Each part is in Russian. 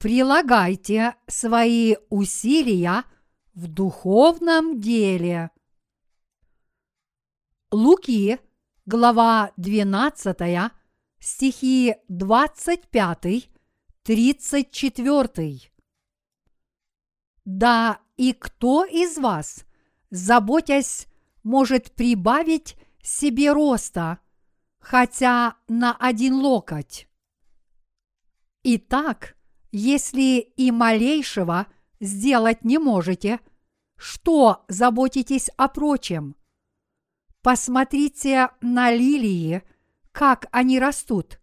прилагайте свои усилия в духовном деле. Луки, глава 12, стихи 25, 34. Да, и кто из вас, заботясь, может прибавить себе роста, хотя на один локоть? Итак, если и малейшего сделать не можете, что заботитесь о прочем? Посмотрите на лилии, как они растут.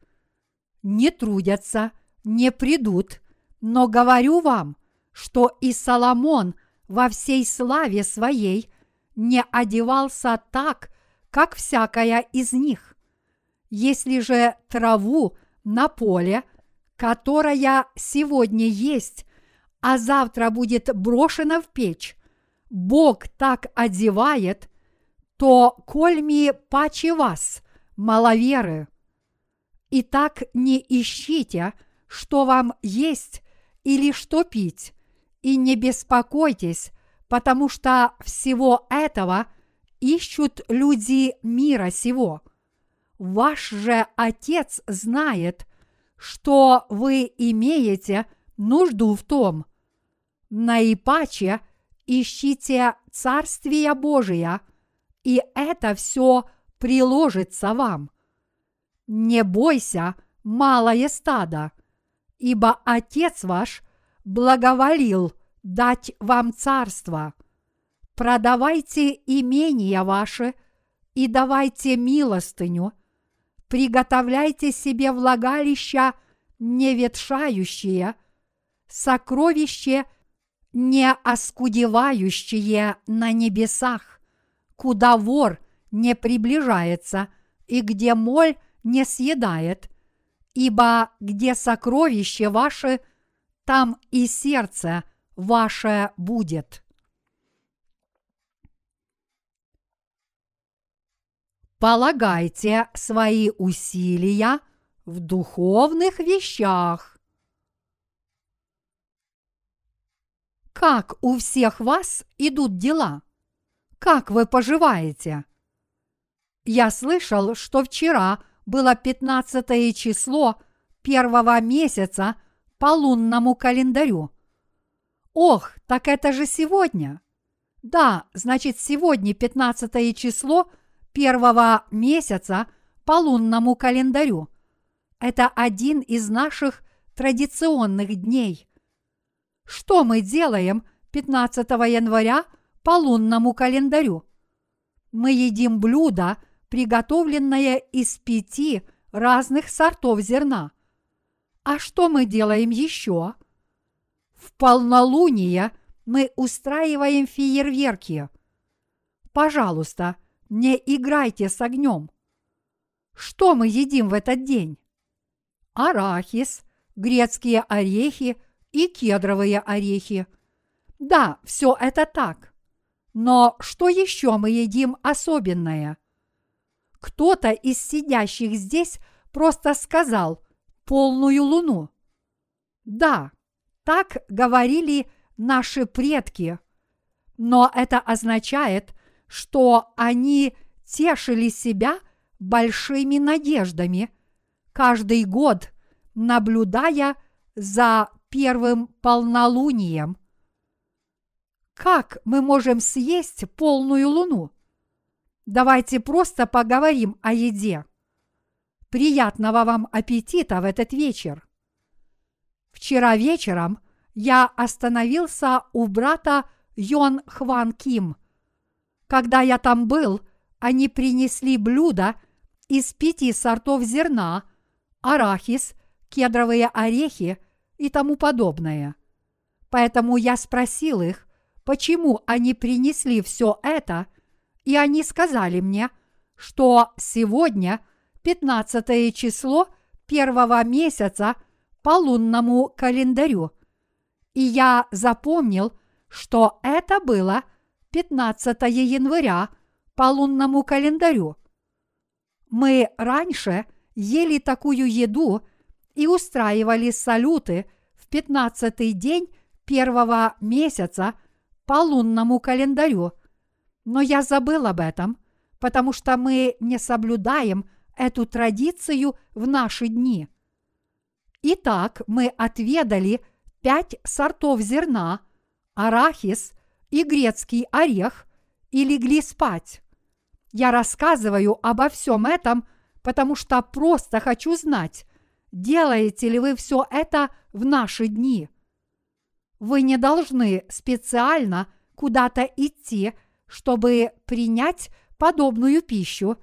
Не трудятся, не придут, но говорю вам, что и Соломон во всей славе своей не одевался так, как всякая из них. Если же траву на поле, которая сегодня есть, а завтра будет брошена в печь, Бог так одевает, то кольми паче вас, маловеры. Итак, не ищите, что вам есть или что пить, и не беспокойтесь, потому что всего этого ищут люди мира сего. Ваш же Отец знает, что вы имеете нужду в том. Наипаче ищите Царствия Божия, и это все приложится вам. Не бойся, малое стадо, ибо Отец ваш благоволил дать вам царство. Продавайте имения ваши и давайте милостыню, приготовляйте себе влагалища неветшающие, сокровище не оскудевающие на небесах, куда вор не приближается и где моль не съедает, ибо где сокровище ваше, там и сердце ваше будет. Полагайте свои усилия в духовных вещах. Как у всех вас идут дела? Как вы поживаете? Я слышал, что вчера было 15 число первого месяца по лунному календарю. Ох, так это же сегодня. Да, значит, сегодня 15 число первого месяца по лунному календарю. Это один из наших традиционных дней. Что мы делаем 15 января по лунному календарю? Мы едим блюдо, приготовленное из пяти разных сортов зерна. А что мы делаем еще? В полнолуние мы устраиваем фейерверки. Пожалуйста, не играйте с огнем. Что мы едим в этот день? Арахис, грецкие орехи и кедровые орехи. Да, все это так. Но что еще мы едим особенное? Кто-то из сидящих здесь просто сказал полную луну. Да, так говорили наши предки, но это означает, что они тешили себя большими надеждами каждый год, наблюдая за первым полнолунием. Как мы можем съесть полную луну? Давайте просто поговорим о еде. Приятного вам аппетита в этот вечер. Вчера вечером я остановился у брата Йон Хван Ким. Когда я там был, они принесли блюдо из пяти сортов зерна, арахис, кедровые орехи и тому подобное. Поэтому я спросил их, почему они принесли все это – и они сказали мне, что сегодня 15 число первого месяца по лунному календарю. И я запомнил, что это было 15 января по лунному календарю. Мы раньше ели такую еду и устраивали салюты в в пятнадцатый день первого месяца по лунному календарю. Но я забыл об этом, потому что мы не соблюдаем эту традицию в наши дни. Итак, мы отведали пять сортов зерна, арахис и грецкий орех и легли спать. Я рассказываю обо всем этом, потому что просто хочу знать, делаете ли вы все это в наши дни. Вы не должны специально куда-то идти, чтобы принять подобную пищу,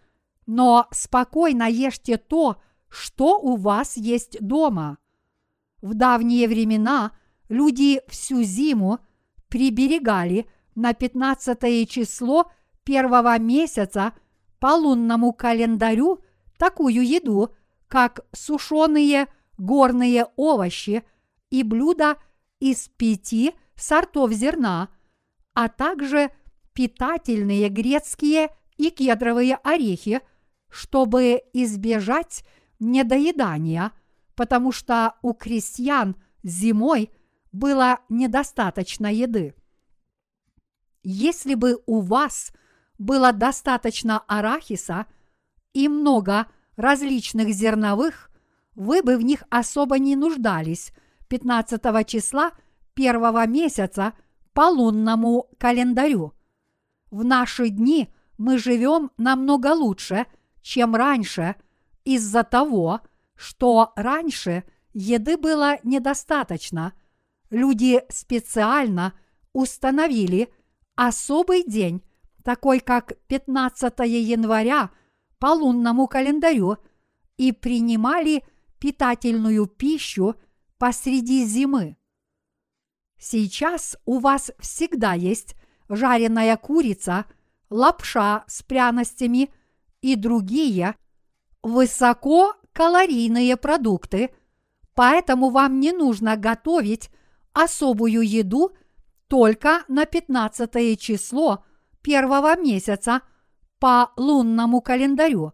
но спокойно ешьте то, что у вас есть дома. В давние времена люди всю зиму приберегали на 15 число первого месяца по лунному календарю такую еду, как сушеные горные овощи и блюда из пяти сортов зерна, а также питательные грецкие и кедровые орехи, чтобы избежать недоедания, потому что у крестьян зимой было недостаточно еды. Если бы у вас было достаточно арахиса и много различных зерновых, вы бы в них особо не нуждались 15 числа первого месяца по лунному календарю. В наши дни мы живем намного лучше, чем раньше, из-за того, что раньше еды было недостаточно. Люди специально установили особый день, такой как 15 января по лунному календарю, и принимали питательную пищу посреди зимы. Сейчас у вас всегда есть жареная курица, лапша с пряностями и другие высококалорийные продукты, поэтому вам не нужно готовить особую еду только на 15 число первого месяца по лунному календарю.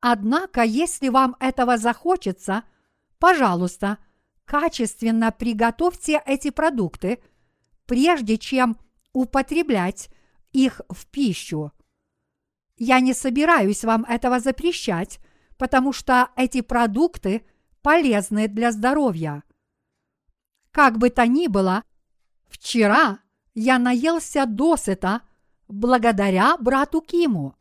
Однако, если вам этого захочется, пожалуйста, качественно приготовьте эти продукты, прежде чем употреблять их в пищу. Я не собираюсь вам этого запрещать, потому что эти продукты полезны для здоровья. Как бы то ни было, вчера я наелся досыта благодаря брату Киму.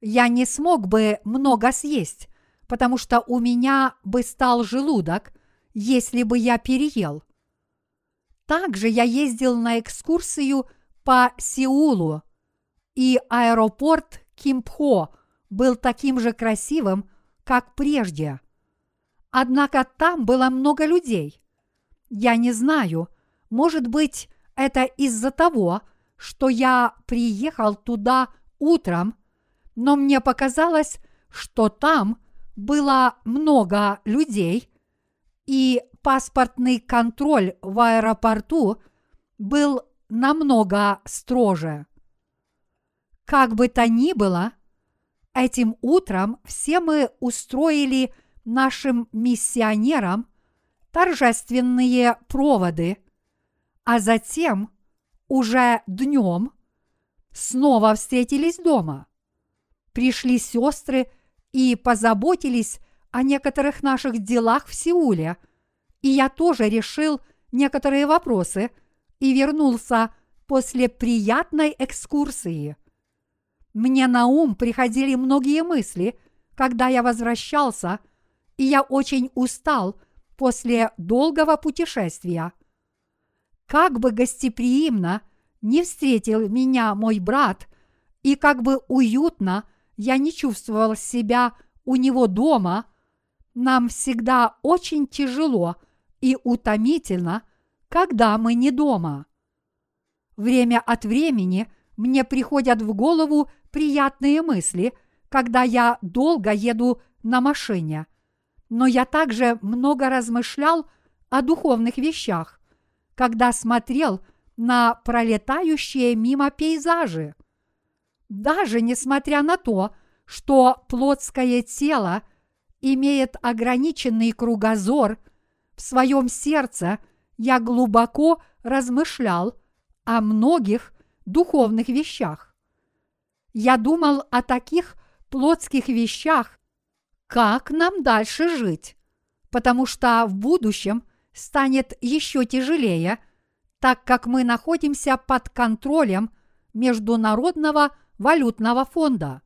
Я не смог бы много съесть, потому что у меня бы стал желудок, если бы я переел. Также я ездил на экскурсию по Сеулу, и аэропорт Кимпхо был таким же красивым, как прежде. Однако там было много людей. Я не знаю, может быть, это из-за того, что я приехал туда утром, но мне показалось, что там было много людей, и паспортный контроль в аэропорту был намного строже. Как бы то ни было, этим утром все мы устроили нашим миссионерам торжественные проводы, а затем уже днем снова встретились дома. Пришли сестры и позаботились о некоторых наших делах в Сеуле, и я тоже решил некоторые вопросы и вернулся после приятной экскурсии. Мне на ум приходили многие мысли, когда я возвращался, и я очень устал после долгого путешествия. Как бы гостеприимно не встретил меня мой брат, и как бы уютно я не чувствовал себя у него дома, нам всегда очень тяжело и утомительно, когда мы не дома. Время от времени мне приходят в голову приятные мысли, когда я долго еду на машине. Но я также много размышлял о духовных вещах, когда смотрел на пролетающие мимо пейзажи. Даже несмотря на то, что плотское тело имеет ограниченный кругозор, в своем сердце я глубоко размышлял о многих духовных вещах. Я думал о таких плотских вещах, как нам дальше жить, потому что в будущем станет еще тяжелее, так как мы находимся под контролем Международного валютного фонда.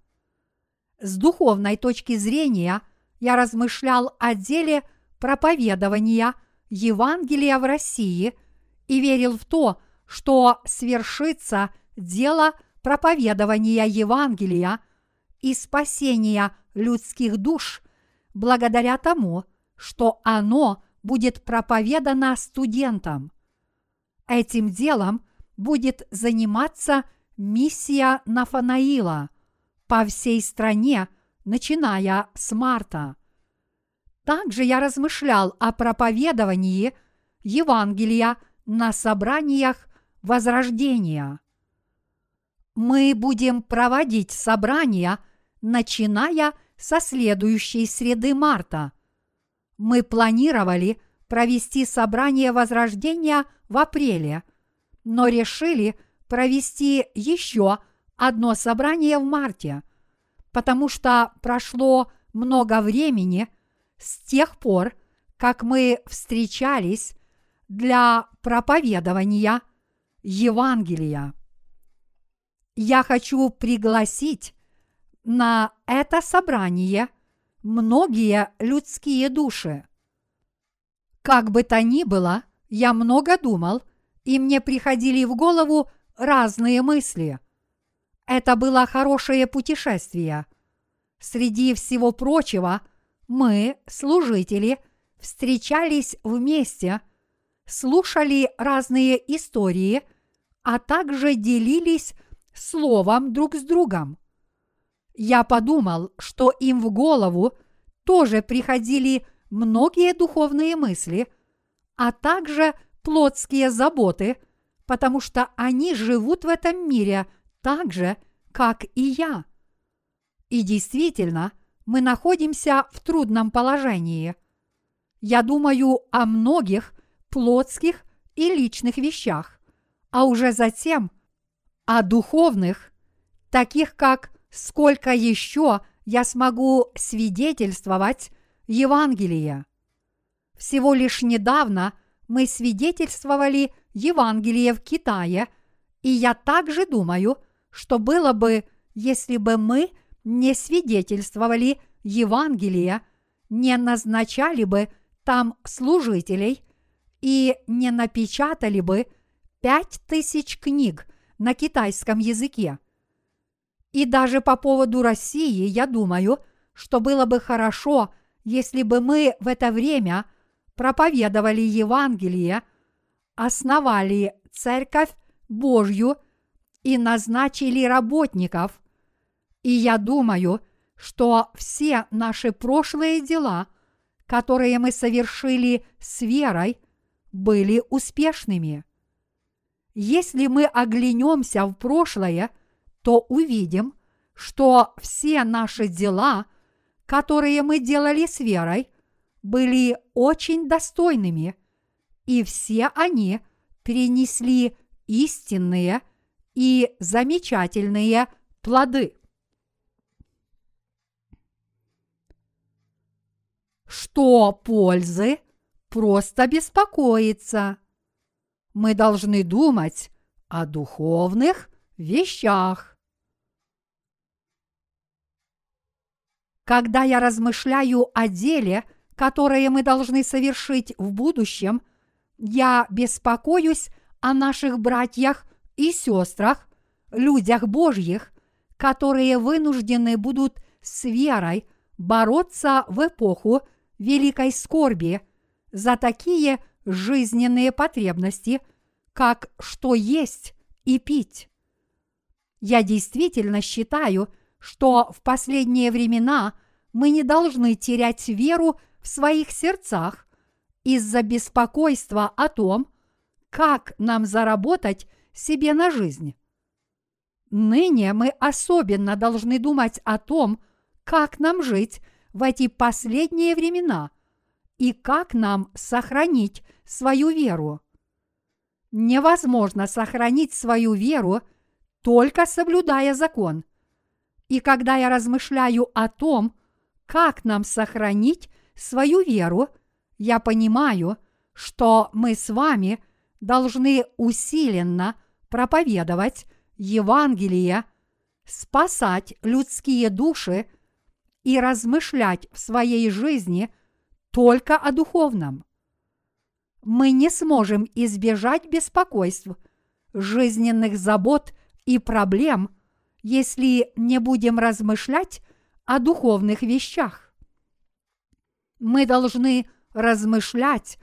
С духовной точки зрения я размышлял о деле проповедования Евангелия в России и верил в то, что свершится дело проповедования Евангелия и спасения людских душ благодаря тому, что оно будет проповедано студентам. Этим делом будет заниматься миссия Нафанаила по всей стране, начиная с марта. Также я размышлял о проповедовании Евангелия на собраниях Возрождения. Мы будем проводить собрания, начиная со следующей среды марта. Мы планировали провести собрание Возрождения в апреле, но решили провести еще одно собрание в марте, потому что прошло много времени с тех пор, как мы встречались для проповедования Евангелия. Я хочу пригласить на это собрание многие людские души. Как бы то ни было, я много думал, и мне приходили в голову разные мысли. Это было хорошее путешествие. Среди всего прочего, мы, служители, встречались вместе, слушали разные истории, а также делились словом друг с другом. Я подумал, что им в голову тоже приходили многие духовные мысли, а также плотские заботы – потому что они живут в этом мире так же, как и я. И действительно, мы находимся в трудном положении. Я думаю о многих плотских и личных вещах, а уже затем о духовных, таких как сколько еще я смогу свидетельствовать Евангелие. Всего лишь недавно мы свидетельствовали Евангелие в Китае, и я также думаю, что было бы, если бы мы не свидетельствовали Евангелие, не назначали бы там служителей и не напечатали бы пять тысяч книг на китайском языке. И даже по поводу России я думаю, что было бы хорошо, если бы мы в это время проповедовали Евангелие – основали Церковь Божью и назначили работников. И я думаю, что все наши прошлые дела, которые мы совершили с верой, были успешными. Если мы оглянемся в прошлое, то увидим, что все наши дела, которые мы делали с верой, были очень достойными – и все они принесли истинные и замечательные плоды. Что пользы? Просто беспокоиться. Мы должны думать о духовных вещах. Когда я размышляю о деле, которое мы должны совершить в будущем – я беспокоюсь о наших братьях и сестрах, людях Божьих, которые вынуждены будут с верой бороться в эпоху великой скорби за такие жизненные потребности, как что есть и пить. Я действительно считаю, что в последние времена мы не должны терять веру в своих сердцах из-за беспокойства о том, как нам заработать себе на жизнь. Ныне мы особенно должны думать о том, как нам жить в эти последние времена и как нам сохранить свою веру. Невозможно сохранить свою веру, только соблюдая закон. И когда я размышляю о том, как нам сохранить свою веру, я понимаю, что мы с вами должны усиленно проповедовать Евангелие, спасать людские души и размышлять в своей жизни только о духовном. Мы не сможем избежать беспокойств, жизненных забот и проблем, если не будем размышлять о духовных вещах. Мы должны размышлять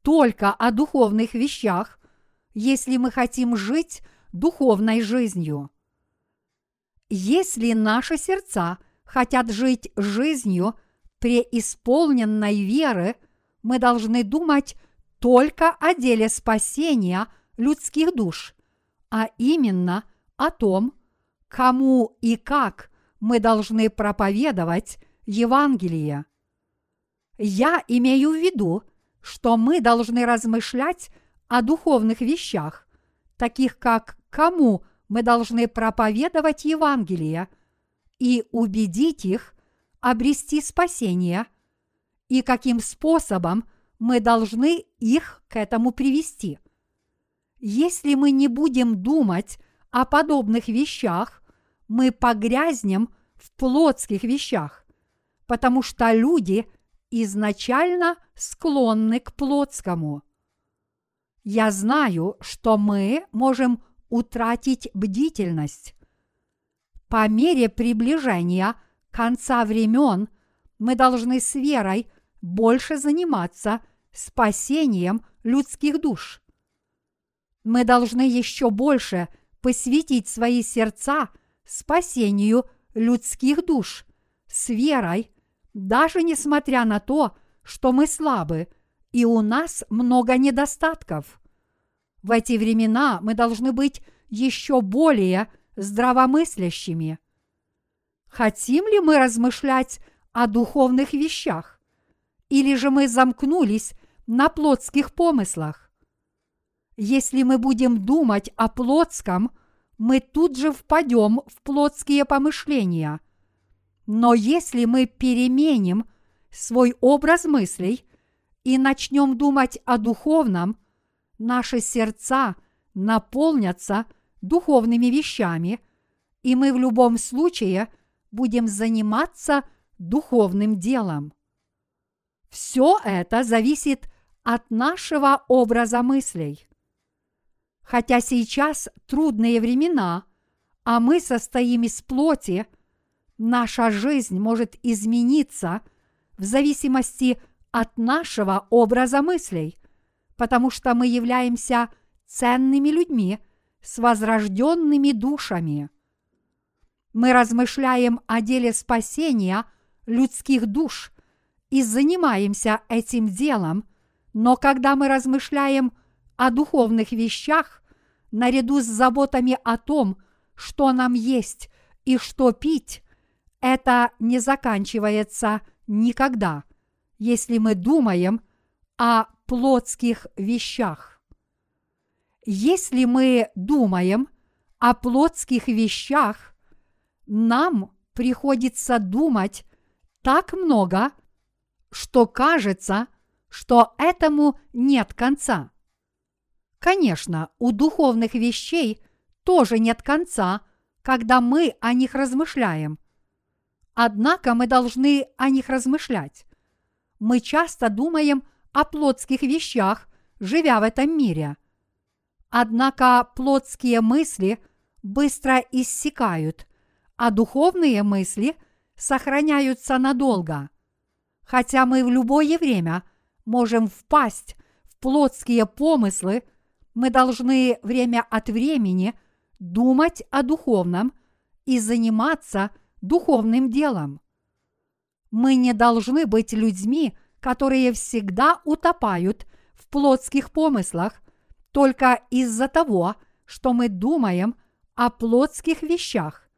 только о духовных вещах, если мы хотим жить духовной жизнью. Если наши сердца хотят жить жизнью преисполненной веры, мы должны думать только о деле спасения людских душ, а именно о том, кому и как мы должны проповедовать Евангелие. Я имею в виду, что мы должны размышлять о духовных вещах, таких как кому мы должны проповедовать Евангелие и убедить их обрести спасение, и каким способом мы должны их к этому привести. Если мы не будем думать о подобных вещах, мы погрязнем в плотских вещах, потому что люди изначально склонны к плотскому. Я знаю, что мы можем утратить бдительность. По мере приближения конца времен мы должны с верой больше заниматься спасением людских душ. Мы должны еще больше посвятить свои сердца спасению людских душ с верой, даже несмотря на то, что мы слабы и у нас много недостатков. В эти времена мы должны быть еще более здравомыслящими. Хотим ли мы размышлять о духовных вещах? Или же мы замкнулись на плотских помыслах? Если мы будем думать о плотском, мы тут же впадем в плотские помышления. Но если мы переменим свой образ мыслей и начнем думать о духовном, наши сердца наполнятся духовными вещами, и мы в любом случае будем заниматься духовным делом. Все это зависит от нашего образа мыслей. Хотя сейчас трудные времена, а мы состоим из плоти, наша жизнь может измениться в зависимости от нашего образа мыслей, потому что мы являемся ценными людьми с возрожденными душами. Мы размышляем о деле спасения людских душ и занимаемся этим делом, но когда мы размышляем о духовных вещах, наряду с заботами о том, что нам есть и что пить, это не заканчивается никогда, если мы думаем о плотских вещах. Если мы думаем о плотских вещах, нам приходится думать так много, что кажется, что этому нет конца. Конечно, у духовных вещей тоже нет конца, когда мы о них размышляем. Однако мы должны о них размышлять. Мы часто думаем о плотских вещах, живя в этом мире. Однако плотские мысли быстро иссякают, а духовные мысли сохраняются надолго. Хотя мы в любое время можем впасть в плотские помыслы – мы должны время от времени думать о духовном и заниматься духовным делом. Мы не должны быть людьми, которые всегда утопают в плотских помыслах только из-за того, что мы думаем о плотских вещах.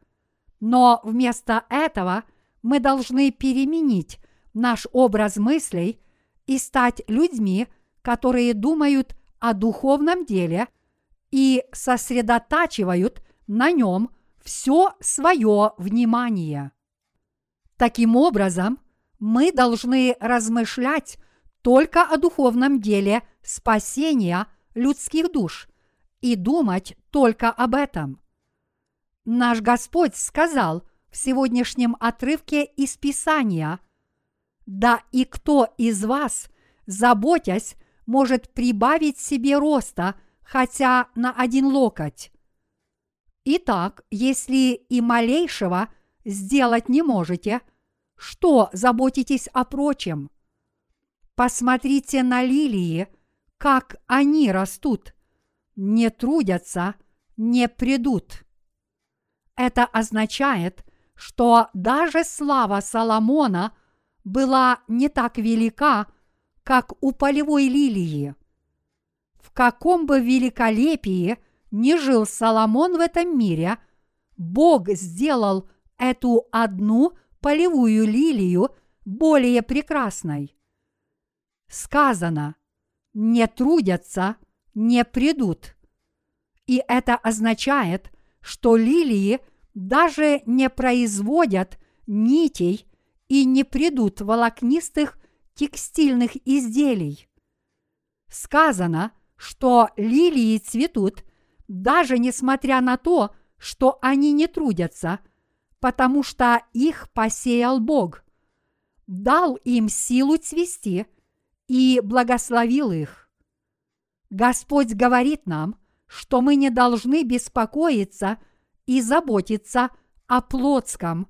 Но вместо этого мы должны переменить наш образ мыслей и стать людьми, которые думают о духовном деле и сосредотачивают на нем все свое внимание. Таким образом, мы должны размышлять только о духовном деле спасения людских душ и думать только об этом. Наш Господь сказал в сегодняшнем отрывке из Писания, «Да и кто из вас, заботясь, может прибавить себе роста хотя на один локоть?» Итак, если и малейшего сделать не можете, что заботитесь о прочем? Посмотрите на лилии, как они растут, не трудятся, не придут. Это означает, что даже слава Соломона была не так велика, как у полевой лилии. В каком бы великолепии – не жил Соломон в этом мире, Бог сделал эту одну полевую лилию более прекрасной. Сказано, не трудятся, не придут. И это означает, что лилии даже не производят нитей и не придут волокнистых текстильных изделий. Сказано, что лилии цветут даже несмотря на то, что они не трудятся, потому что их посеял Бог, дал им силу цвести и благословил их. Господь говорит нам, что мы не должны беспокоиться и заботиться о плотском,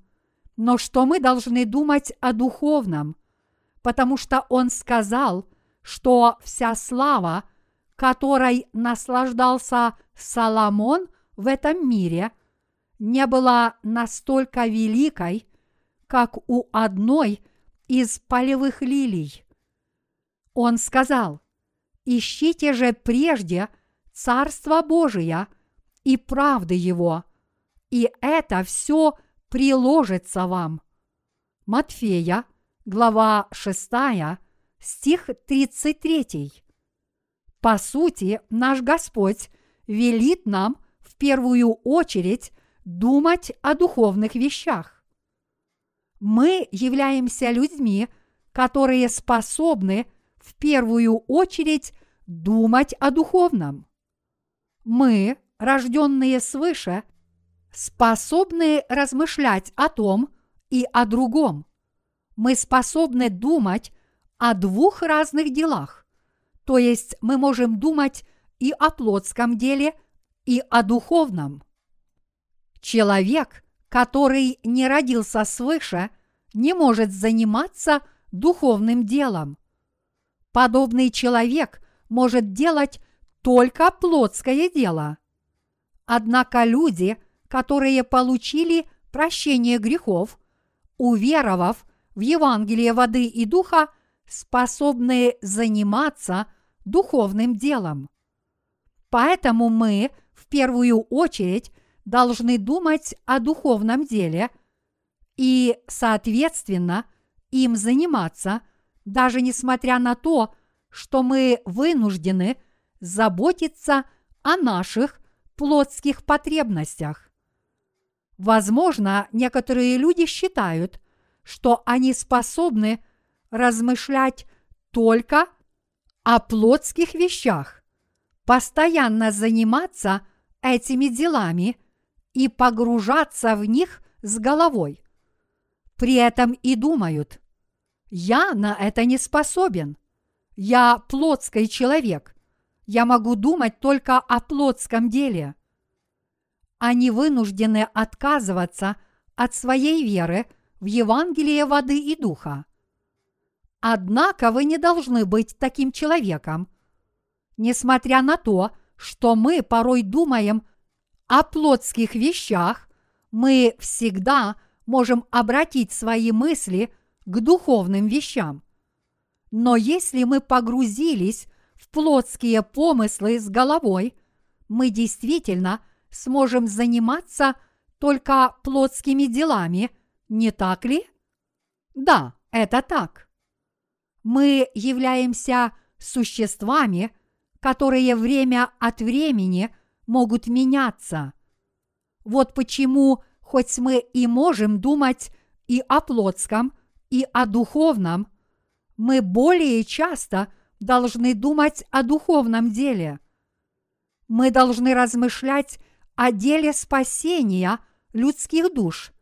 но что мы должны думать о духовном, потому что Он сказал, что вся слава – которой наслаждался Соломон в этом мире, не была настолько великой, как у одной из полевых лилий. Он сказал, «Ищите же прежде Царство Божие и правды Его, и это все приложится вам». Матфея, глава 6, стих 33. По сути, наш Господь велит нам в первую очередь думать о духовных вещах. Мы являемся людьми, которые способны в первую очередь думать о духовном. Мы, рожденные свыше, способны размышлять о том и о другом. Мы способны думать о двух разных делах. То есть мы можем думать и о плотском деле, и о духовном. Человек, который не родился свыше, не может заниматься духовным делом. Подобный человек может делать только плотское дело. Однако люди, которые получили прощение грехов, уверовав в Евангелие воды и духа, способны заниматься – духовным делом. Поэтому мы в первую очередь должны думать о духовном деле и, соответственно, им заниматься, даже несмотря на то, что мы вынуждены заботиться о наших плотских потребностях. Возможно, некоторые люди считают, что они способны размышлять только о плотских вещах, постоянно заниматься этими делами и погружаться в них с головой. При этом и думают, я на это не способен. Я плотский человек. Я могу думать только о плотском деле. Они вынуждены отказываться от своей веры в Евангелие воды и духа. Однако вы не должны быть таким человеком. Несмотря на то, что мы порой думаем о плотских вещах, мы всегда можем обратить свои мысли к духовным вещам. Но если мы погрузились в плотские помыслы с головой, мы действительно сможем заниматься только плотскими делами, не так ли? Да, это так. Мы являемся существами, которые время от времени могут меняться. Вот почему, хоть мы и можем думать и о плотском, и о духовном, мы более часто должны думать о духовном деле. Мы должны размышлять о деле спасения людских душ,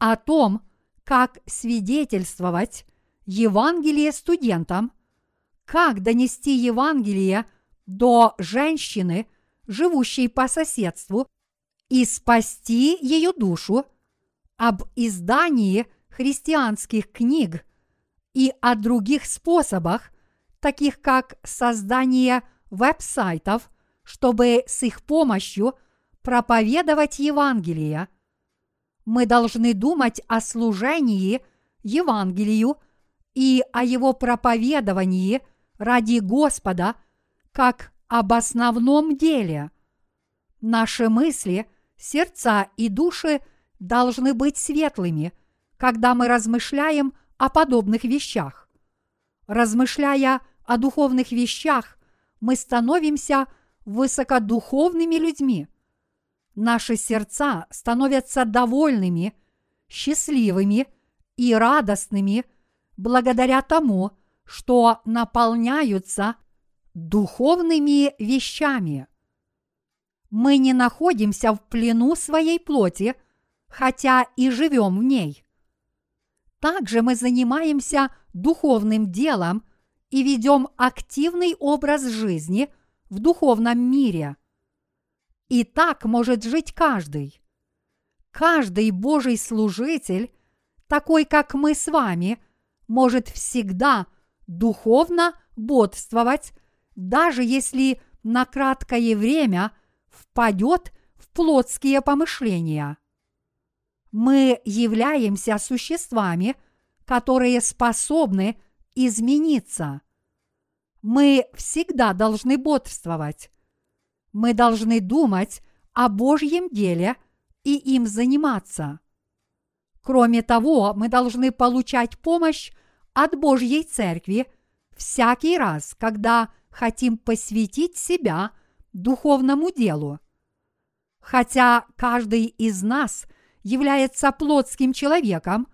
о том, как свидетельствовать Евангелие студентам, как донести Евангелие до женщины, живущей по соседству, и спасти ее душу, об издании христианских книг и о других способах, таких как создание веб-сайтов, чтобы с их помощью проповедовать Евангелие. Мы должны думать о служении Евангелию и о его проповедовании ради Господа как об основном деле. Наши мысли, сердца и души должны быть светлыми, когда мы размышляем о подобных вещах. Размышляя о духовных вещах, мы становимся высокодуховными людьми. Наши сердца становятся довольными, счастливыми и радостными благодаря тому, что наполняются духовными вещами. Мы не находимся в плену своей плоти, хотя и живем в ней. Также мы занимаемся духовным делом и ведем активный образ жизни в духовном мире. И так может жить каждый. Каждый Божий служитель, такой как мы с вами, может всегда духовно бодствовать, даже если на краткое время впадет в плотские помышления. Мы являемся существами, которые способны измениться. Мы всегда должны бодрствовать. Мы должны думать о Божьем деле и им заниматься. Кроме того, мы должны получать помощь от Божьей Церкви всякий раз, когда хотим посвятить себя духовному делу. Хотя каждый из нас является плотским человеком,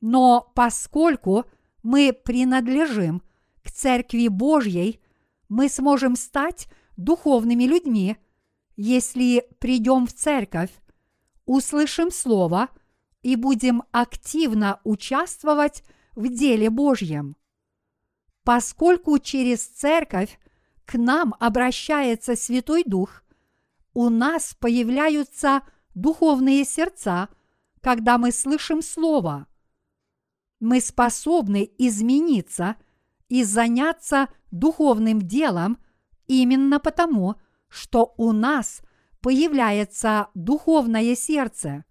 но поскольку мы принадлежим к Церкви Божьей, мы сможем стать духовными людьми, если придем в церковь, услышим Слово и будем активно участвовать в деле Божьем. Поскольку через церковь к нам обращается Святой Дух, у нас появляются духовные сердца, когда мы слышим Слово. Мы способны измениться и заняться духовным делом именно потому, что у нас появляется духовное сердце.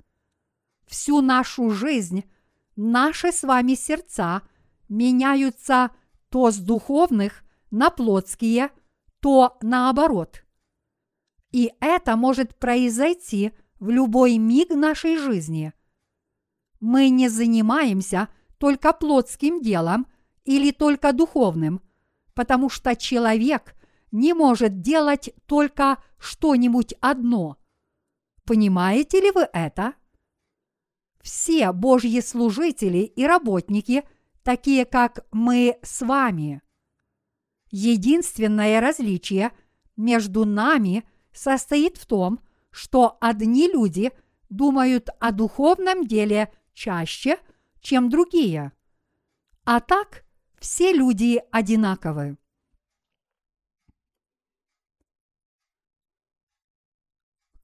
Всю нашу жизнь наши с вами сердца меняются то с духовных на плотские, то наоборот. И это может произойти в любой миг нашей жизни. Мы не занимаемся только плотским делом или только духовным, потому что человек не может делать только что-нибудь одно. Понимаете ли вы это? Все Божьи служители и работники такие, как мы с вами. Единственное различие между нами состоит в том, что одни люди думают о духовном деле чаще, чем другие. А так все люди одинаковы.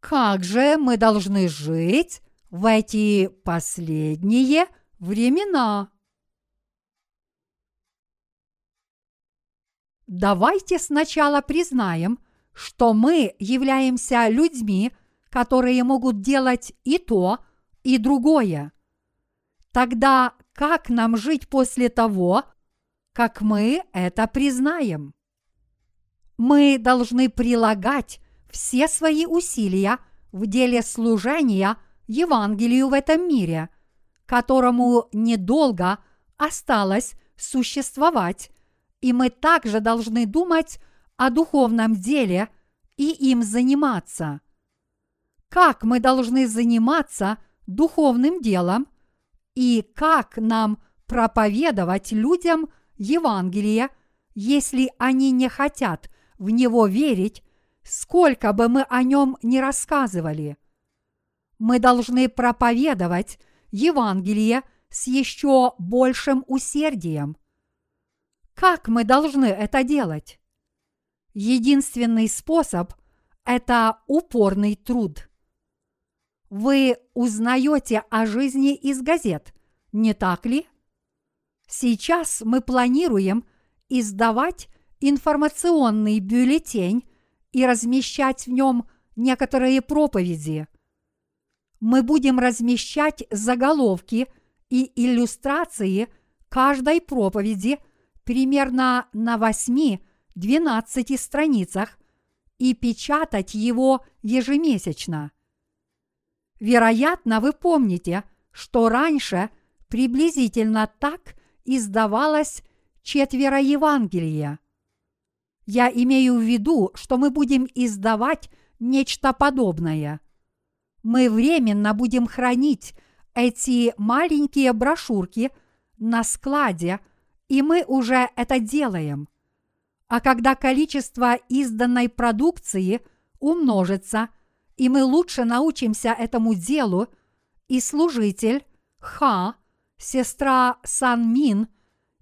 Как же мы должны жить в эти последние времена? Давайте сначала признаем, что мы являемся людьми, которые могут делать и то, и другое. Тогда как нам жить после того, как мы это признаем? Мы должны прилагать все свои усилия в деле служения Евангелию в этом мире, которому недолго осталось существовать – И мы также должны думать о духовном деле и им заниматься. Как мы должны заниматься духовным делом и как нам проповедовать людям Евангелие, если они не хотят в него верить, сколько бы мы о нем не рассказывали. Мы должны проповедовать Евангелие с еще большим усердием. Как мы должны это делать? Единственный способ – это упорный труд. Вы узнаете о жизни из газет, не так ли? Сейчас мы планируем издавать информационный бюллетень и размещать в нем некоторые проповеди. Мы будем размещать заголовки и иллюстрации каждой проповеди примерно на 8-12 страницах и печатать его ежемесячно. Вероятно, вы помните, что раньше приблизительно так издавалось четверо Евангелия. Я имею в виду, что мы будем издавать нечто подобное. Мы временно будем хранить эти маленькие брошюрки на складе, и мы уже это делаем. А когда количество изданной продукции умножится, и мы лучше научимся этому делу, и служитель Ха, сестра Сан Мин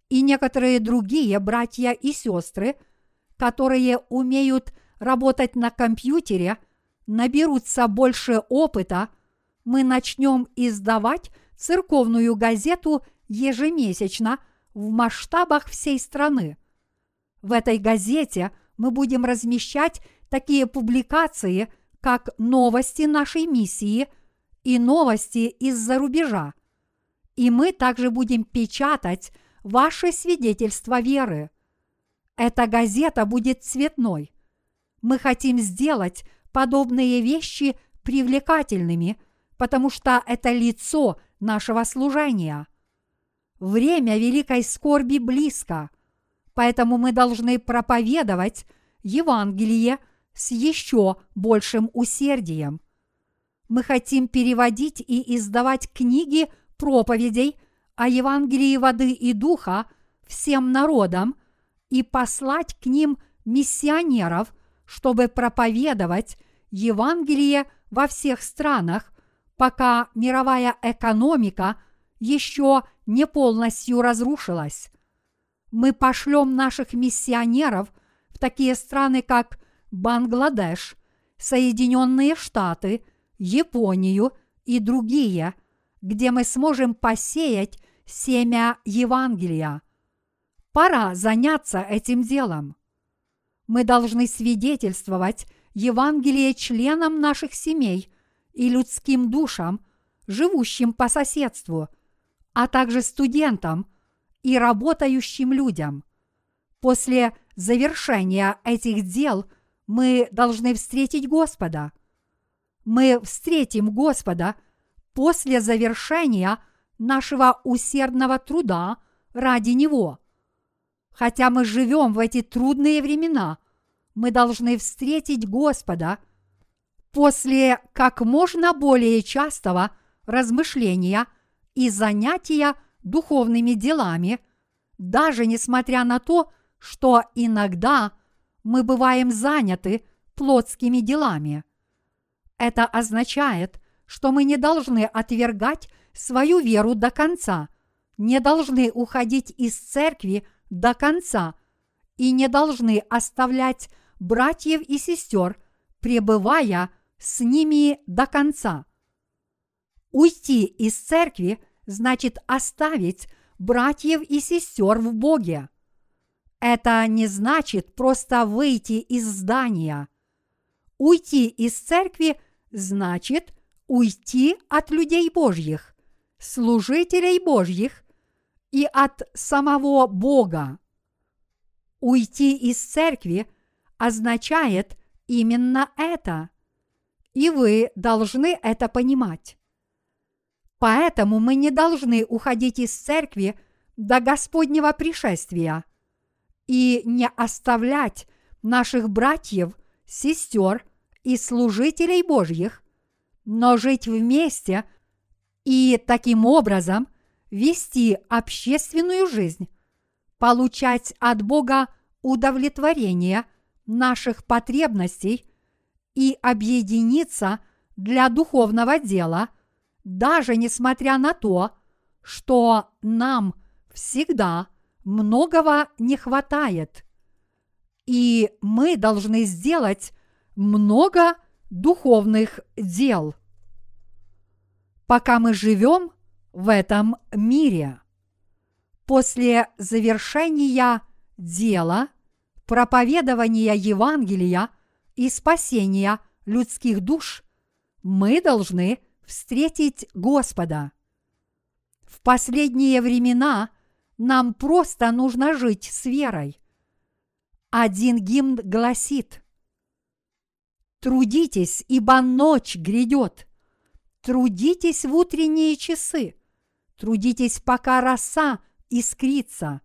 и некоторые другие братья и сестры – которые умеют работать на компьютере, наберутся больше опыта, мы начнем издавать церковную газету ежемесячно в масштабах всей страны. В этой газете мы будем размещать такие публикации, как новости нашей миссии и новости из-за рубежа. И мы также будем печатать ваши свидетельства веры. Эта газета будет цветной. Мы хотим сделать подобные вещи привлекательными, потому что это лицо нашего служения. Время великой скорби близко, поэтому мы должны проповедовать Евангелие с еще большим усердием. Мы хотим переводить и издавать книги проповедей о Евангелии воды и духа всем народам – и послать к ним миссионеров, чтобы проповедовать Евангелие во всех странах, пока мировая экономика еще не полностью разрушилась. Мы пошлем наших миссионеров в такие страны, как Бангладеш, Соединенные Штаты, Японию и другие, где мы сможем посеять семя Евангелия. Пора заняться этим делом. Мы должны свидетельствовать Евангелие членам наших семей и людским душам, живущим по соседству, а также студентам и работающим людям. После завершения этих дел мы должны встретить Господа. Мы встретим Господа после завершения нашего усердного труда ради Него – Хотя мы живем в эти трудные времена, мы должны встретить Господа после как можно более частого размышления и занятия духовными делами, даже несмотря на то, что иногда мы бываем заняты плотскими делами. Это означает, что мы не должны отвергать свою веру до конца, не должны уходить из церкви до конца и не должны оставлять братьев и сестер, пребывая с ними до конца. Уйти из церкви значит оставить братьев и сестер в Боге. Это не значит просто выйти из здания. Уйти из церкви значит уйти от людей Божьих, служителей Божьих и от самого Бога. Уйти из церкви означает именно это, и вы должны это понимать. Поэтому мы не должны уходить из церкви до Господнего пришествия. и не оставлять наших братьев, сестер и служителей Божьих, но жить вместе и таким образом вести общественную жизнь, получать от Бога удовлетворение наших потребностей и объединиться для духовного дела, даже несмотря на то, что нам всегда многого не хватает. И мы должны сделать много духовных дел. Пока мы живем в этом мире. После завершения дела, проповедования Евангелия и спасения людских душ, мы должны встретить Господа. В последние времена нам просто нужно жить с верой. Один гимн гласит «Трудитесь, ибо ночь грядет, трудитесь в утренние часы, трудитесь, пока роса искрится,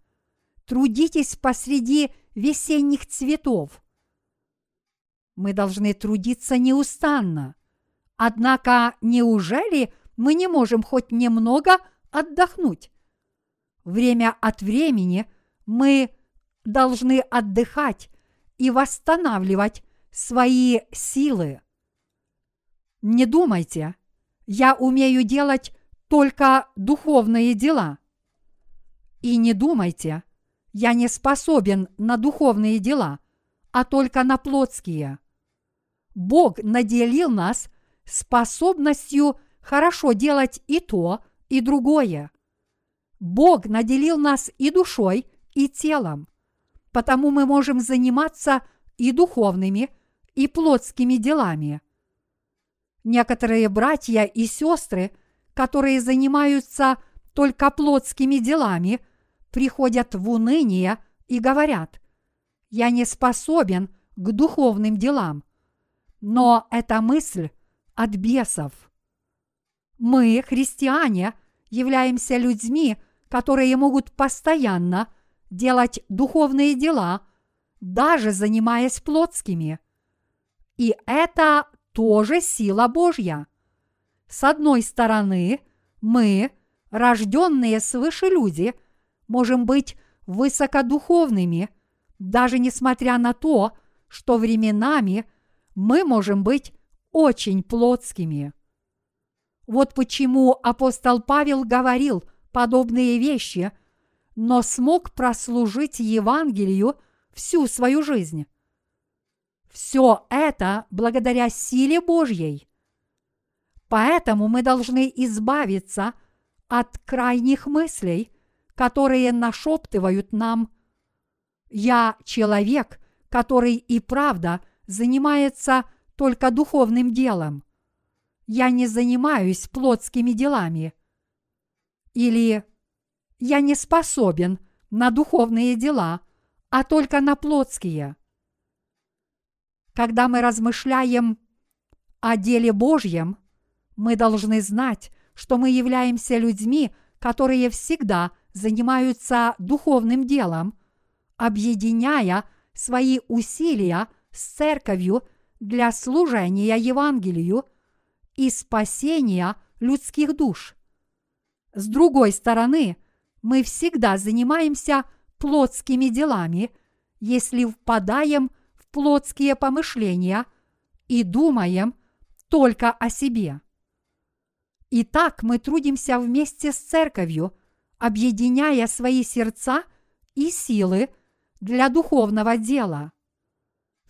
трудитесь посреди весенних цветов». Мы должны трудиться неустанно. Однако неужели мы не можем хоть немного отдохнуть? Время от времени мы должны отдыхать и восстанавливать свои силы. Не думайте, я умею делать только духовные дела. И не думайте, я не способен на духовные дела, а только на плотские. Бог наделил нас способностью хорошо делать и то, и другое. Бог наделил нас и душой, и телом. Потому мы можем заниматься и духовными, и плотскими делами. Некоторые братья и сестры, которые занимаются только плотскими делами, приходят в уныние и говорят, «Я не способен к духовным делам». Но эта мысль от бесов. Мы, христиане, являемся людьми, которые могут постоянно делать духовные дела, даже занимаясь плотскими. И это тоже сила Божья. С одной стороны, мы, рожденные свыше люди, можем быть высокодуховными, даже несмотря на то, что временами мы можем быть очень плотскими. Вот почему апостол Павел говорил подобные вещи, но смог прослужить Евангелию всю свою жизнь. Все это благодаря силе Божьей. Поэтому мы должны избавиться от крайних мыслей, которые нашептывают нам «Я человек, который и правда занимается только духовным делом. Я не занимаюсь плотскими делами». Или «Я не способен на духовные дела, а только на плотские». Когда мы размышляем о деле Божьем, мы должны знать, что мы являемся людьми, которые всегда занимаются духовным делом, объединяя свои усилия с церковью для служения Евангелию и спасения людских душ. С другой стороны, мы всегда занимаемся плотскими делами, если впадаем плотские помышления и думаем только о себе. Итак, мы трудимся вместе с церковью, объединяя свои сердца и силы для духовного дела.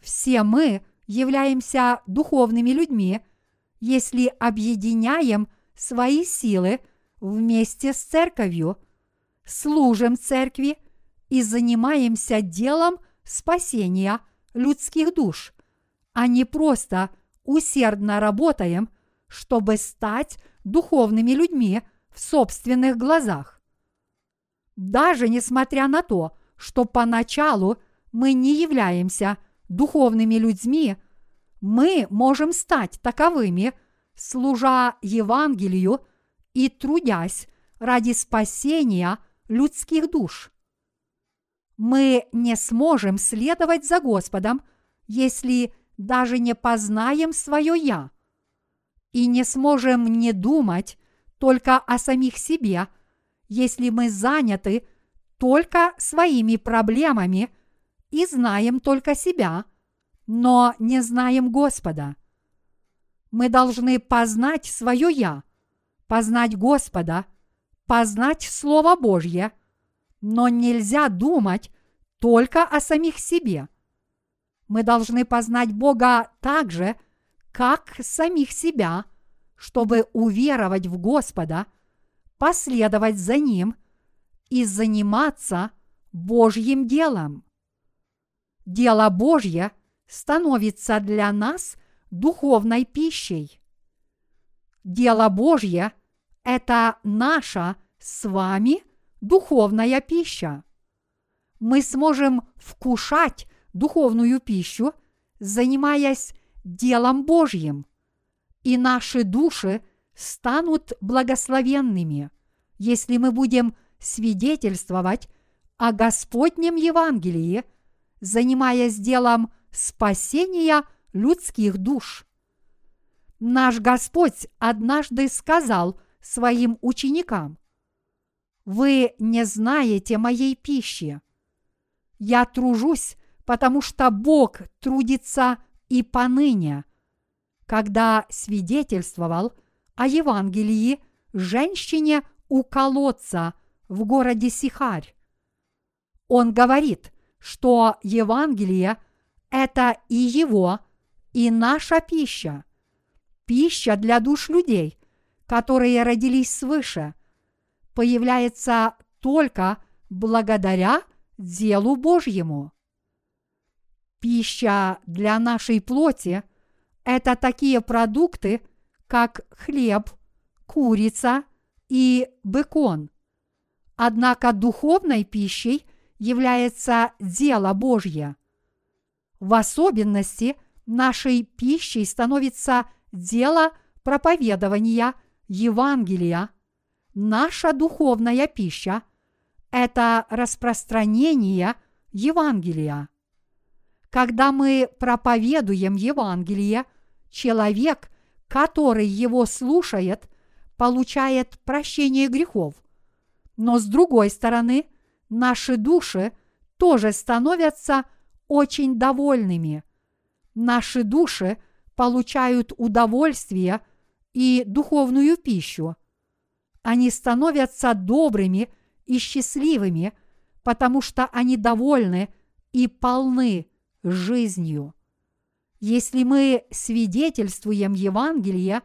Все мы являемся духовными людьми, если объединяем свои силы вместе с церковью, служим церкви и занимаемся делом спасения людских душ, а не просто усердно работаем, чтобы стать духовными людьми в собственных глазах. Даже несмотря на то, что поначалу мы не являемся духовными людьми, мы можем стать таковыми, служа Евангелию и трудясь ради спасения людских душ. Мы не сможем следовать за Господом, если даже не познаем свое «я» и не сможем не думать только о самих себе, если мы заняты только своими проблемами и знаем только себя, но не знаем Господа. Мы должны познать свое «я», познать Господа, познать Слово Божье, но нельзя думать только о самих себе. Мы должны познать Бога так же, как самих себя, чтобы уверовать в Господа, последовать за Ним и заниматься Божьим делом. Дело Божье становится для нас духовной пищей. Дело Божье – это наша с вами духовная пища. Мы сможем вкушать духовную пищу, занимаясь делом Божьим, и наши души станут благословенными, если мы будем свидетельствовать о Господнем Евангелии, занимаясь делом спасения людских душ. Наш Господь однажды сказал своим ученикам, «Вы не знаете моей пищи. Я тружусь, потому что Бог трудится и поныне, когда свидетельствовал о Евангелии женщине у колодца в городе Сихарь. Он говорит, что Евангелие – это и его, и наша пища, пища для душ людей, которые родились свыше, появляется только благодаря делу Божьему. Пища для нашей плоти – это такие продукты, как хлеб, курица и бекон. Однако духовной пищей является дело Божье. В особенности нашей пищей становится дело проповедования Евангелия. Наша духовная пища – это распространение Евангелия. Когда мы проповедуем Евангелие, человек, который его слушает, получает прощение грехов. Но с другой стороны, наши души тоже становятся очень довольными. Наши души получают удовольствие и духовную пищу. Они становятся добрыми и счастливыми, потому что они довольны и полны жизнью. Если мы свидетельствуем Евангелие,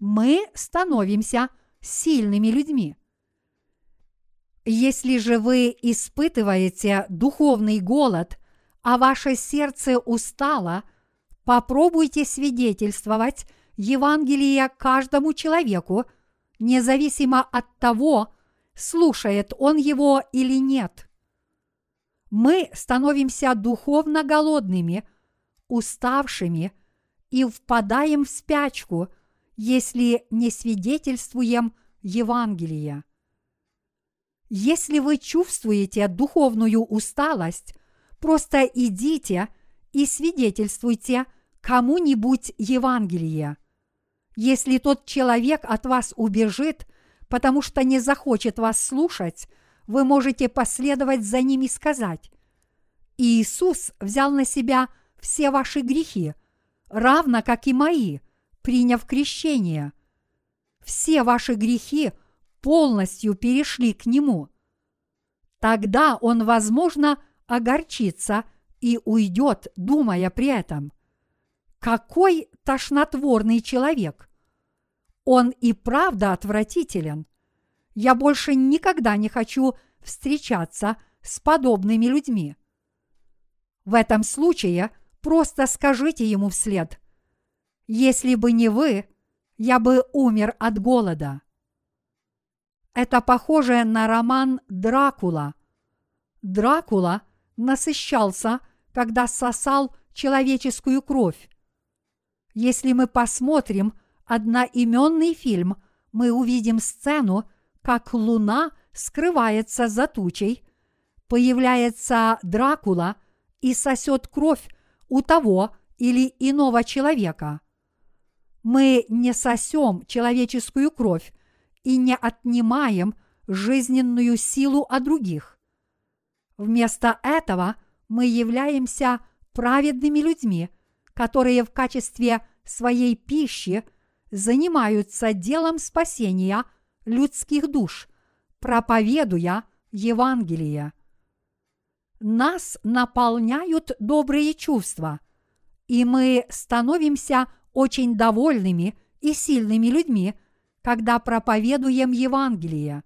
мы становимся сильными людьми. Если же вы испытываете духовный голод, а ваше сердце устало, попробуйте свидетельствовать Евангелие каждому человеку, независимо от того, слушает он его или нет мы становимся духовно голодными, уставшими и впадаем в спячку, если не свидетельствуем Евангелия. Если вы чувствуете духовную усталость, просто идите и свидетельствуйте кому-нибудь Евангелие. Если тот человек от вас убежит, потому что не захочет вас слушать, вы можете последовать за ними и сказать, Иисус взял на себя все ваши грехи, равно как и мои, приняв крещение. Все ваши грехи полностью перешли к Нему. Тогда Он, возможно, огорчится и уйдет, думая при этом. Какой тошнотворный человек! Он и правда отвратителен. Я больше никогда не хочу встречаться с подобными людьми. В этом случае просто скажите ему вслед. Если бы не вы, я бы умер от голода. Это похоже на роман Дракула. Дракула насыщался, когда сосал человеческую кровь. Если мы посмотрим одноименный фильм, мы увидим сцену, как луна скрывается за тучей, появляется Дракула и сосет кровь у того или иного человека. Мы не сосем человеческую кровь и не отнимаем жизненную силу от других. Вместо этого мы являемся праведными людьми, которые в качестве своей пищи занимаются делом спасения людских душ, проповедуя Евангелие. Нас наполняют добрые чувства, и мы становимся очень довольными и сильными людьми, когда проповедуем Евангелие.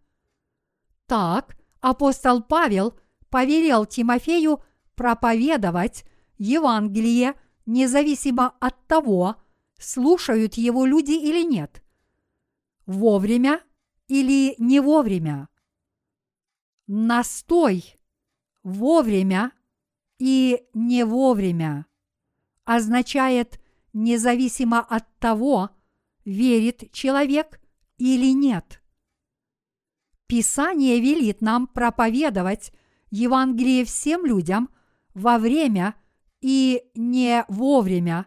Так апостол Павел повелел Тимофею проповедовать Евангелие независимо от того, слушают его люди или нет, вовремя или не вовремя. Настой вовремя и не вовремя означает независимо от того, верит человек или нет. Писание велит нам проповедовать Евангелие всем людям во время и не вовремя,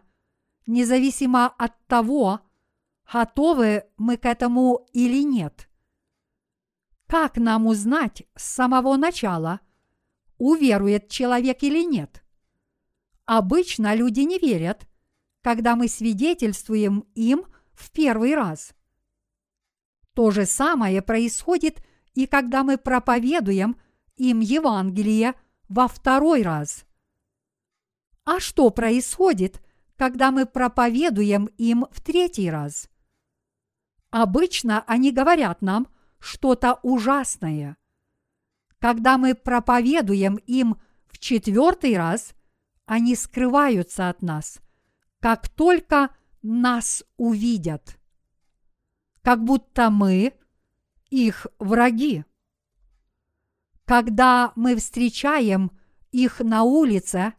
независимо от того, готовы мы к этому или нет. Как нам узнать с самого начала, уверует человек или нет? Обычно люди не верят, когда мы свидетельствуем им в первый раз. То же самое происходит и когда мы проповедуем им Евангелие во второй раз. А что происходит, когда мы проповедуем им в третий раз? Обычно они говорят нам что-то ужасное. Когда мы проповедуем им в четвертый раз, они скрываются от нас, как только нас увидят. Как будто мы их враги. Когда мы встречаем их на улице,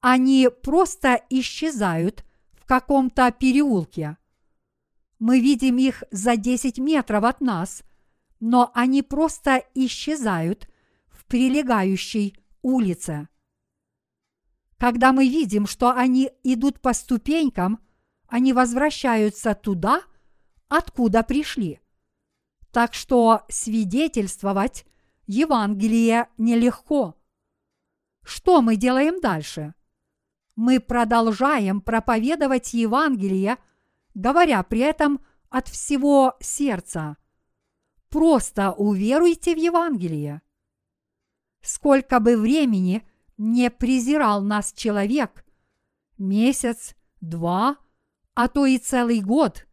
они просто исчезают в каком-то переулке. Мы видим их за 10 метров от нас, но они просто исчезают в прилегающей улице. Когда мы видим, что они идут по ступенькам, они возвращаются туда, откуда пришли. Так что свидетельствовать Евангелие нелегко. Что мы делаем дальше? Мы продолжаем проповедовать Евангелие, говоря при этом от всего сердца. Просто уверуйте в Евангелие. Сколько бы времени не презирал нас человек, месяц, два, а то и целый год,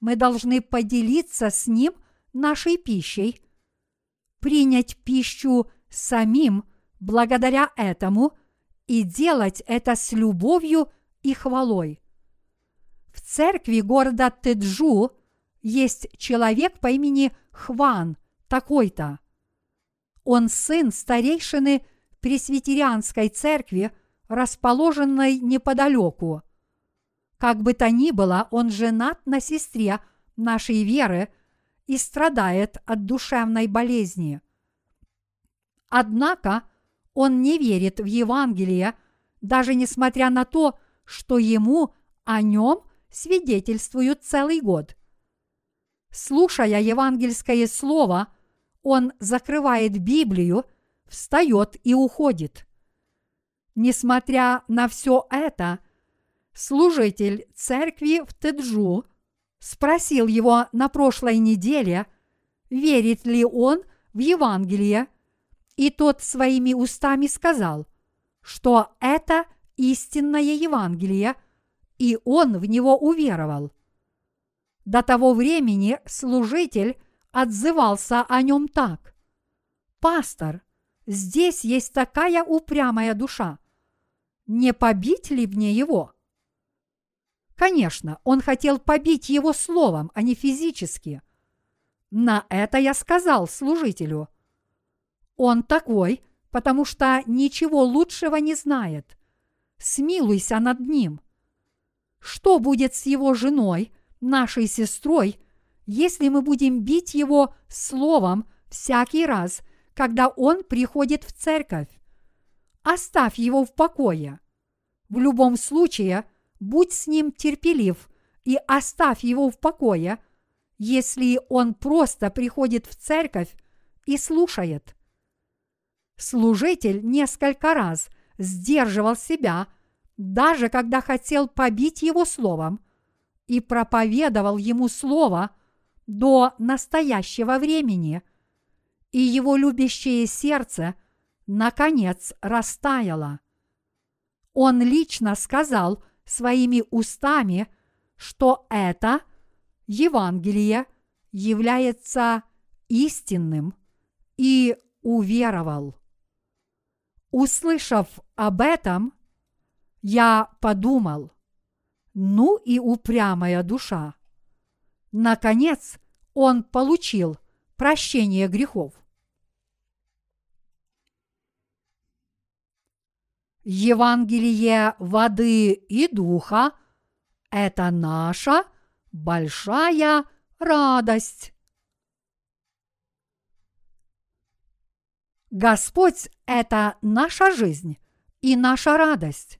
мы должны поделиться с ним нашей пищей, принять пищу самим благодаря этому и делать это с любовью и хвалой. В церкви города Теджу есть человек по имени Хван, такой-то. Он сын старейшины пресвитерианской церкви, расположенной неподалеку. Как бы то ни было, он женат на сестре нашей веры и страдает от душевной болезни. Однако он не верит в Евангелие, даже несмотря на то, что ему о нем свидетельствуют целый год. Слушая евангельское слово, он закрывает Библию, встает и уходит. Несмотря на все это, служитель церкви в Теджу спросил его на прошлой неделе, верит ли он в Евангелие, и тот своими устами сказал, что это истинное Евангелие, и он в него уверовал. До того времени служитель отзывался о нем так. «Пастор, здесь есть такая упрямая душа. Не побить ли мне его?» Конечно, он хотел побить его словом, а не физически. На это я сказал служителю. Он такой, потому что ничего лучшего не знает. Смилуйся над ним. Что будет с его женой, нашей сестрой, если мы будем бить его словом всякий раз, когда он приходит в церковь. Оставь его в покое. В любом случае, будь с ним терпелив и оставь его в покое, если он просто приходит в церковь и слушает. Служитель несколько раз сдерживал себя, даже когда хотел побить его словом, и проповедовал ему слово до настоящего времени, и его любящее сердце наконец растаяло. Он лично сказал своими устами, что это Евангелие является истинным и уверовал. Услышав об этом, я подумал, ну и упрямая душа. Наконец, он получил прощение грехов. Евангелие воды и духа – это наша большая радость. Господь – это наша жизнь и наша радость.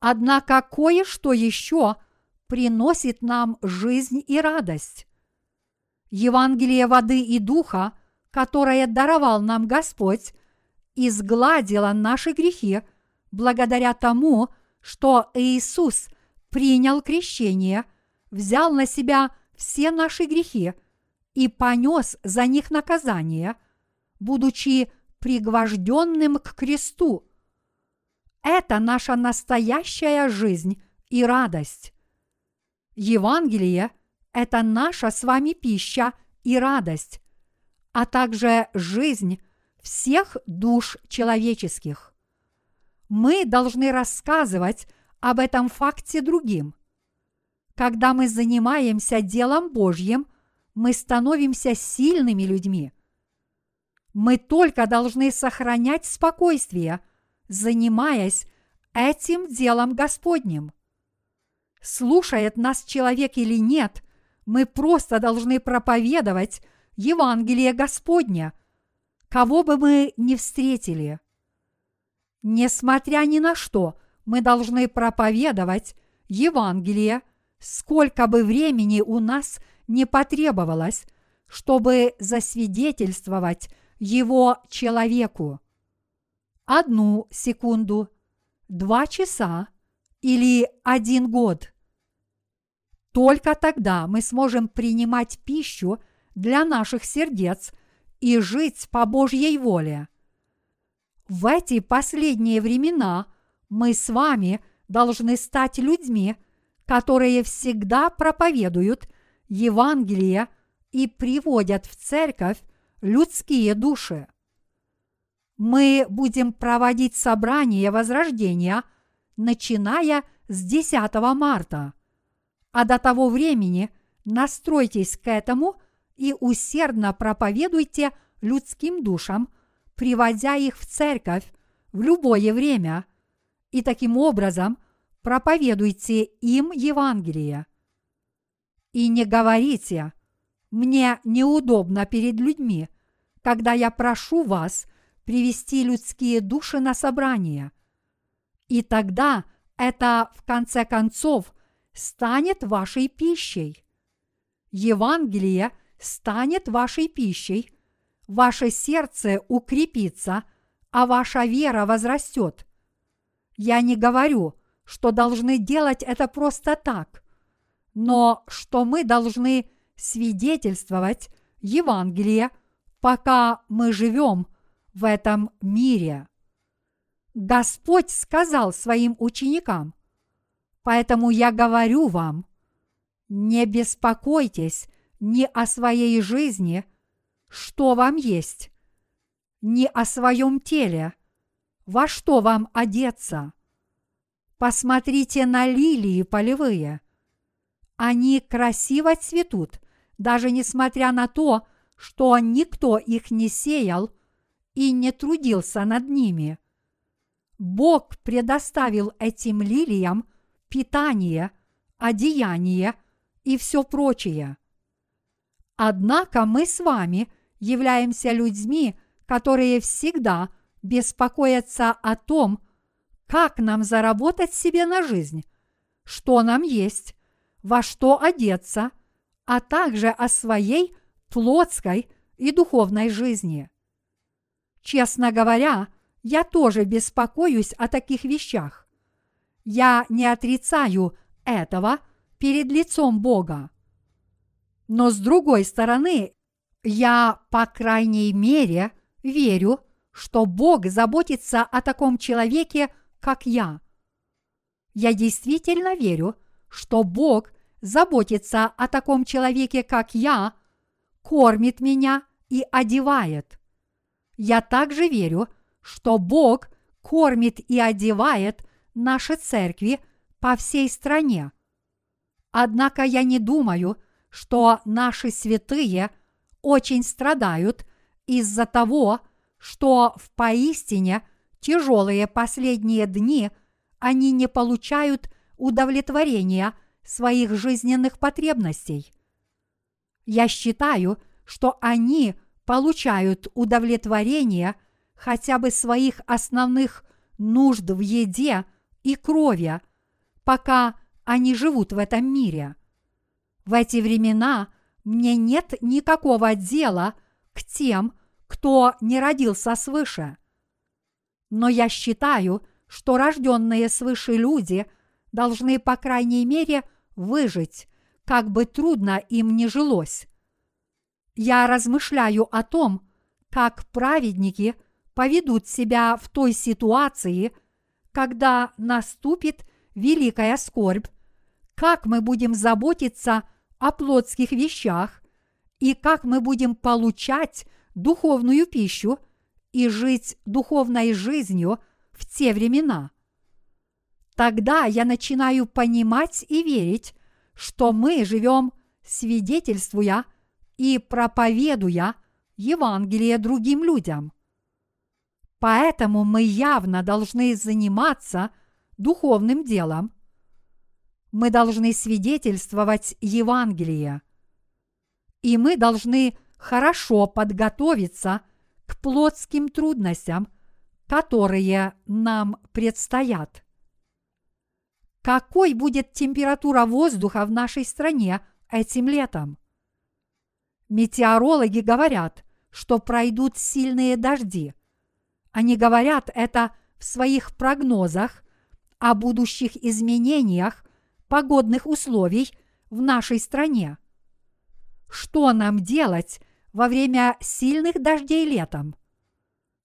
Однако кое-что еще приносит нам жизнь и радость. Евангелие воды и духа, которое даровал нам Господь, изгладило наши грехи благодаря тому, что Иисус принял крещение, взял на себя все наши грехи и понес за них наказание – будучи пригвожденным к кресту. Это наша настоящая жизнь и радость. Евангелие – это наша с вами пища и радость, а также жизнь всех душ человеческих. Мы должны рассказывать об этом факте другим. Когда мы занимаемся делом Божьим, мы становимся сильными людьми – мы только должны сохранять спокойствие, занимаясь этим делом Господним. Слушает нас человек или нет, мы просто должны проповедовать Евангелие Господня, кого бы мы ни встретили. Несмотря ни на что, мы должны проповедовать Евангелие, сколько бы времени у нас не потребовалось, чтобы засвидетельствовать его человеку. Одну секунду, два часа или один год. Только тогда мы сможем принимать пищу для наших сердец и жить по Божьей воле. В эти последние времена мы с вами должны стать людьми, которые всегда проповедуют Евангелие и приводят в церковь людские души. Мы будем проводить собрание Возрождения, начиная с 10 марта. А до того времени настройтесь к этому и усердно проповедуйте людским душам, приводя их в церковь в любое время, и таким образом проповедуйте им Евангелие. И не говорите – мне неудобно перед людьми, когда я прошу вас привести людские души на собрание. И тогда это, в конце концов, станет вашей пищей. Евангелие станет вашей пищей, ваше сердце укрепится, а ваша вера возрастет. Я не говорю, что должны делать это просто так, но что мы должны свидетельствовать Евангелие, пока мы живем в этом мире. Господь сказал своим ученикам, поэтому я говорю вам, не беспокойтесь ни о своей жизни, что вам есть, ни о своем теле, во что вам одеться. Посмотрите на лилии полевые. Они красиво цветут даже несмотря на то, что никто их не сеял и не трудился над ними. Бог предоставил этим лилиям питание, одеяние и все прочее. Однако мы с вами являемся людьми, которые всегда беспокоятся о том, как нам заработать себе на жизнь, что нам есть, во что одеться, а также о своей плотской и духовной жизни. Честно говоря, я тоже беспокоюсь о таких вещах. Я не отрицаю этого перед лицом Бога. Но с другой стороны, я, по крайней мере, верю, что Бог заботится о таком человеке, как я. Я действительно верю, что Бог заботится о таком человеке, как я, кормит меня и одевает. Я также верю, что Бог кормит и одевает наши церкви по всей стране. Однако я не думаю, что наши святые очень страдают из-за того, что в поистине тяжелые последние дни они не получают удовлетворения своих жизненных потребностей. Я считаю, что они получают удовлетворение хотя бы своих основных нужд в еде и крови, пока они живут в этом мире. В эти времена мне нет никакого дела к тем, кто не родился свыше. Но я считаю, что рожденные свыше люди должны, по крайней мере, выжить, как бы трудно им не жилось. Я размышляю о том, как праведники поведут себя в той ситуации, когда наступит великая скорбь, как мы будем заботиться о плотских вещах и как мы будем получать духовную пищу и жить духовной жизнью в те времена. Тогда я начинаю понимать и верить, что мы живем, свидетельствуя и проповедуя Евангелие другим людям. Поэтому мы явно должны заниматься духовным делом. Мы должны свидетельствовать Евангелие. И мы должны хорошо подготовиться к плотским трудностям, которые нам предстоят. Какой будет температура воздуха в нашей стране этим летом? Метеорологи говорят, что пройдут сильные дожди. Они говорят это в своих прогнозах о будущих изменениях погодных условий в нашей стране. Что нам делать во время сильных дождей летом?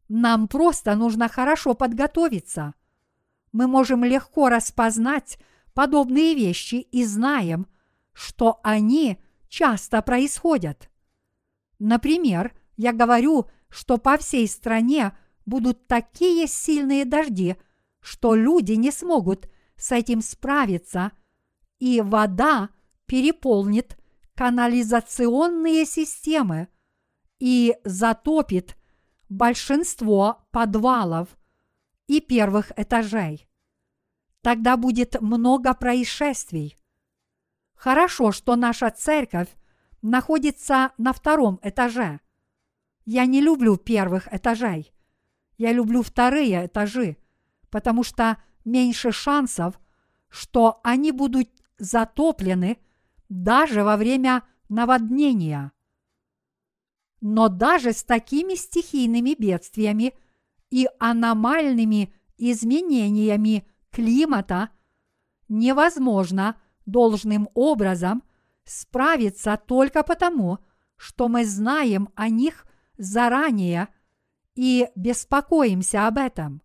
Нам просто нужно хорошо подготовиться. Мы можем легко распознать подобные вещи и знаем, что они часто происходят. Например, я говорю, что по всей стране будут такие сильные дожди, что люди не смогут с этим справиться, и вода переполнит канализационные системы и затопит большинство подвалов и первых этажей. Тогда будет много происшествий. Хорошо, что наша церковь находится на втором этаже. Я не люблю первых этажей. Я люблю вторые этажи, потому что меньше шансов, что они будут затоплены даже во время наводнения. Но даже с такими стихийными бедствиями и аномальными изменениями климата невозможно должным образом – справиться только потому, что мы знаем о них заранее и беспокоимся об этом.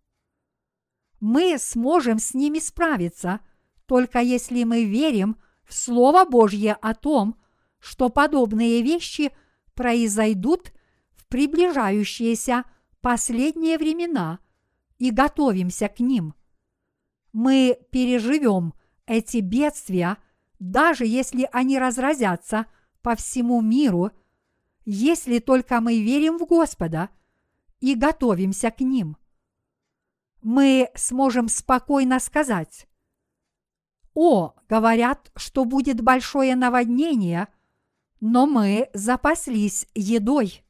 Мы сможем с ними справиться, только если мы верим в Слово Божье о том, что подобные вещи произойдут в приближающиеся последние времена и готовимся к ним. Мы переживем эти бедствия – даже если они разразятся по всему миру, если только мы верим в Господа и готовимся к ним. Мы сможем спокойно сказать, «О, говорят, что будет большое наводнение, но мы запаслись едой».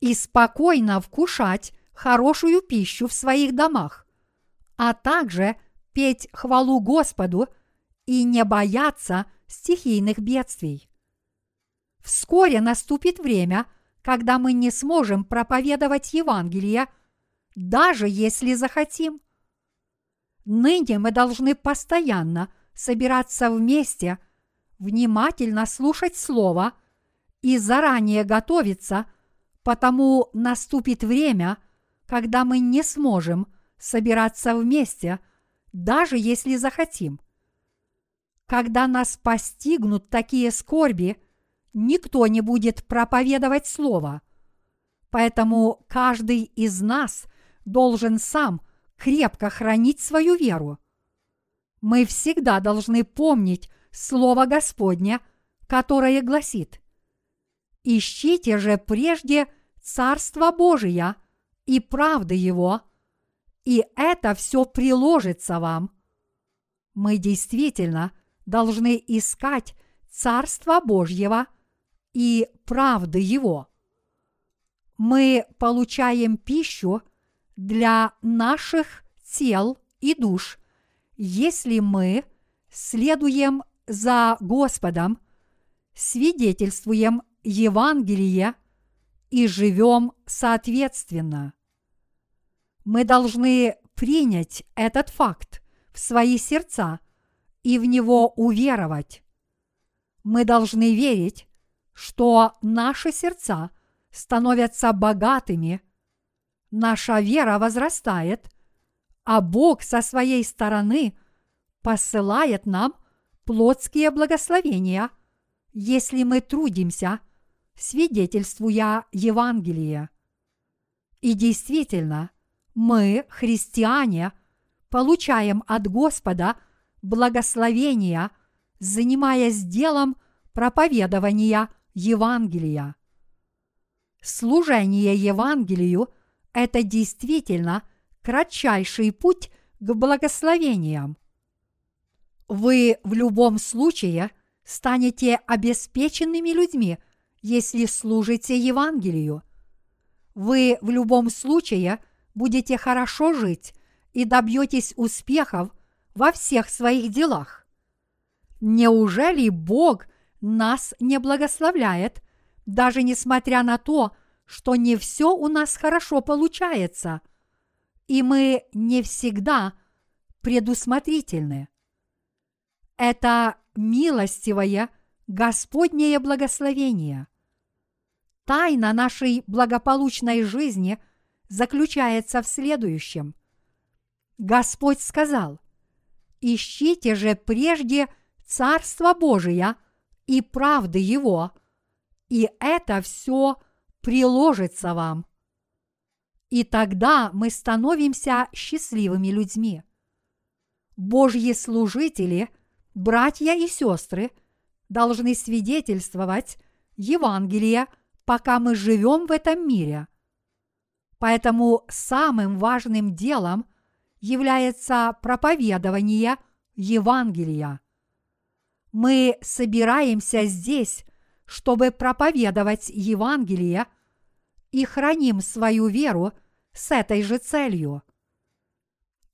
и спокойно вкушать хорошую пищу в своих домах, а также петь хвалу Господу и не бояться стихийных бедствий. Вскоре наступит время, когда мы не сможем проповедовать Евангелие, даже если захотим. Ныне мы должны постоянно собираться вместе, внимательно слушать Слово и заранее готовиться, потому наступит время, когда мы не сможем собираться вместе, даже если захотим. Когда нас постигнут такие скорби, никто не будет проповедовать Слово. Поэтому каждый из нас должен сам крепко хранить свою веру. Мы всегда должны помнить Слово Господне, которое гласит «Ищите же прежде Царство Божие и правды Его, и это все приложится вам». Мы действительно должны искать Царство Божьего и правды Его. Мы получаем пищу для наших тел и душ, если мы следуем за Господом, свидетельствуем Евангелие и живем соответственно. Мы должны принять этот факт в свои сердца и в него уверовать. Мы должны верить, что наши сердца становятся богатыми, наша вера возрастает, а Бог со своей стороны посылает нам плотские благословения, если мы трудимся, свидетельствуя Евангелие. И действительно, мы, христиане, получаем от Господа благословения, занимаясь делом проповедования Евангелия. Служение Евангелию – это действительно кратчайший путь к благословениям. Вы в любом случае станете обеспеченными людьми, если служите Евангелию. Вы в любом случае будете хорошо жить и добьетесь успехов во всех своих делах. Неужели Бог нас не благословляет, даже несмотря на то, что не все у нас хорошо получается, и мы не всегда предусмотрительны. Это милостивое Господнее благословение. Тайна нашей благополучной жизни заключается в следующем. Господь сказал, «Ищите же прежде Царство Божие и правды Его, и это все приложится вам. И тогда мы становимся счастливыми людьми. Божьи служители, братья и сестры, должны свидетельствовать Евангелие, пока мы живем в этом мире. Поэтому самым важным делом является проповедование Евангелия. Мы собираемся здесь, чтобы проповедовать Евангелие и храним свою веру с этой же целью.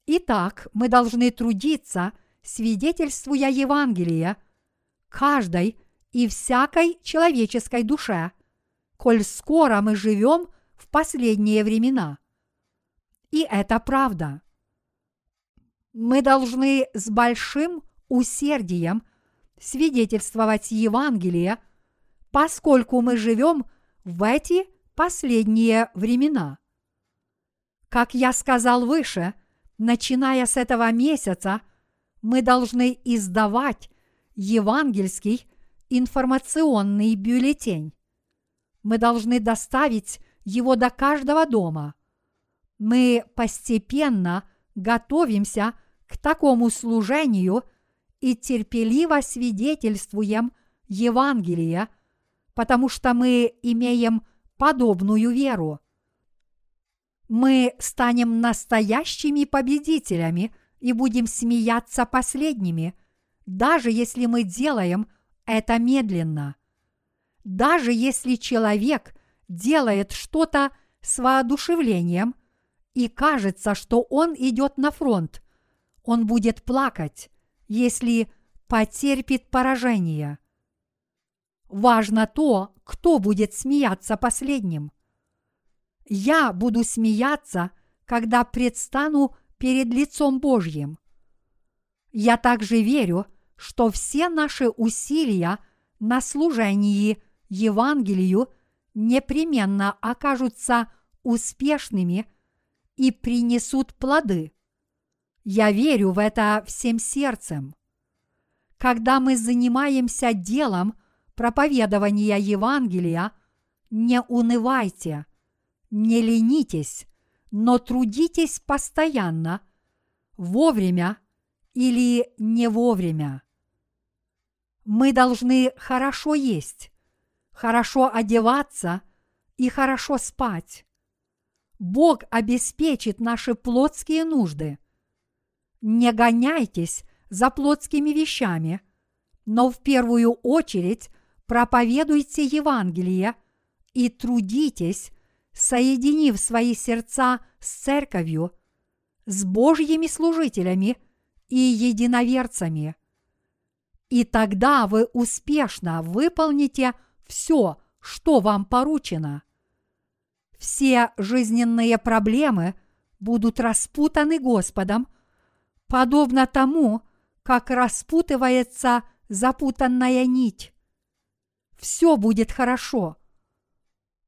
Итак, мы должны трудиться, свидетельствуя Евангелие, каждой и всякой человеческой душе, коль скоро мы живем в последние времена. И это правда. Мы должны с большим усердием свидетельствовать Евангелие, поскольку мы живем в эти последние времена. Как я сказал выше, начиная с этого месяца, мы должны издавать евангельский информационный бюллетень. Мы должны доставить его до каждого дома. Мы постепенно готовимся к такому служению – и терпеливо свидетельствуем Евангелие, потому что мы имеем подобную веру. Мы станем настоящими победителями и будем смеяться последними, даже если мы делаем это медленно. Даже если человек делает что-то с воодушевлением и кажется, что он идет на фронт, он будет плакать, если потерпит поражение. Важно то, кто будет смеяться последним. Я буду смеяться, когда предстану перед лицом Божьим. Я также верю, что все наши усилия на служении Евангелию непременно окажутся успешными и принесут плоды. Я верю в это всем сердцем. Когда мы занимаемся делом проповедования Евангелия, не унывайте, не ленитесь, но трудитесь постоянно, вовремя или не вовремя. Мы должны хорошо есть, хорошо одеваться и хорошо спать. Бог обеспечит наши плотские нужды. Не гоняйтесь за плотскими вещами, но в первую очередь проповедуйте Евангелие и трудитесь, соединив свои сердца с церковью, с Божьими служителями и единоверцами. И тогда вы успешно выполните все, что вам поручено. Все жизненные проблемы будут распутаны Господом, подобно тому, как распутывается запутанная нить. Все будет хорошо.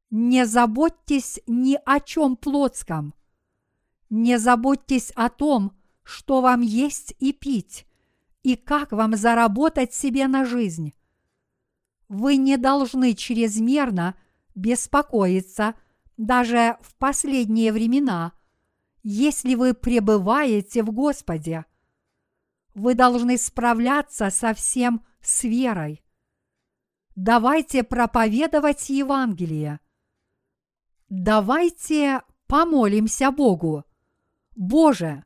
Не заботьтесь ни о чем плотском. Не заботьтесь о том, что вам есть и пить, и как вам заработать себе на жизнь. Вы не должны чрезмерно беспокоиться даже в последние времена, если вы пребываете в Господе. Вы должны справляться со всем с верой. Давайте проповедовать Евангелие. Давайте помолимся Богу. Боже,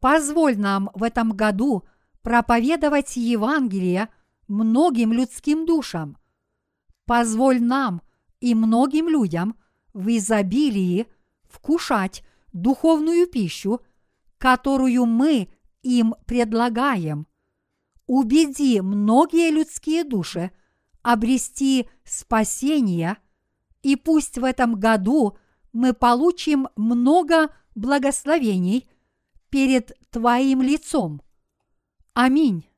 позволь нам в этом году проповедовать Евангелие многим людским душам. Позволь нам и многим людям в изобилии вкушать духовную пищу, которую мы им предлагаем. Убеди многие людские души обрести спасение, и пусть в этом году мы получим много благословений перед Твоим лицом. Аминь.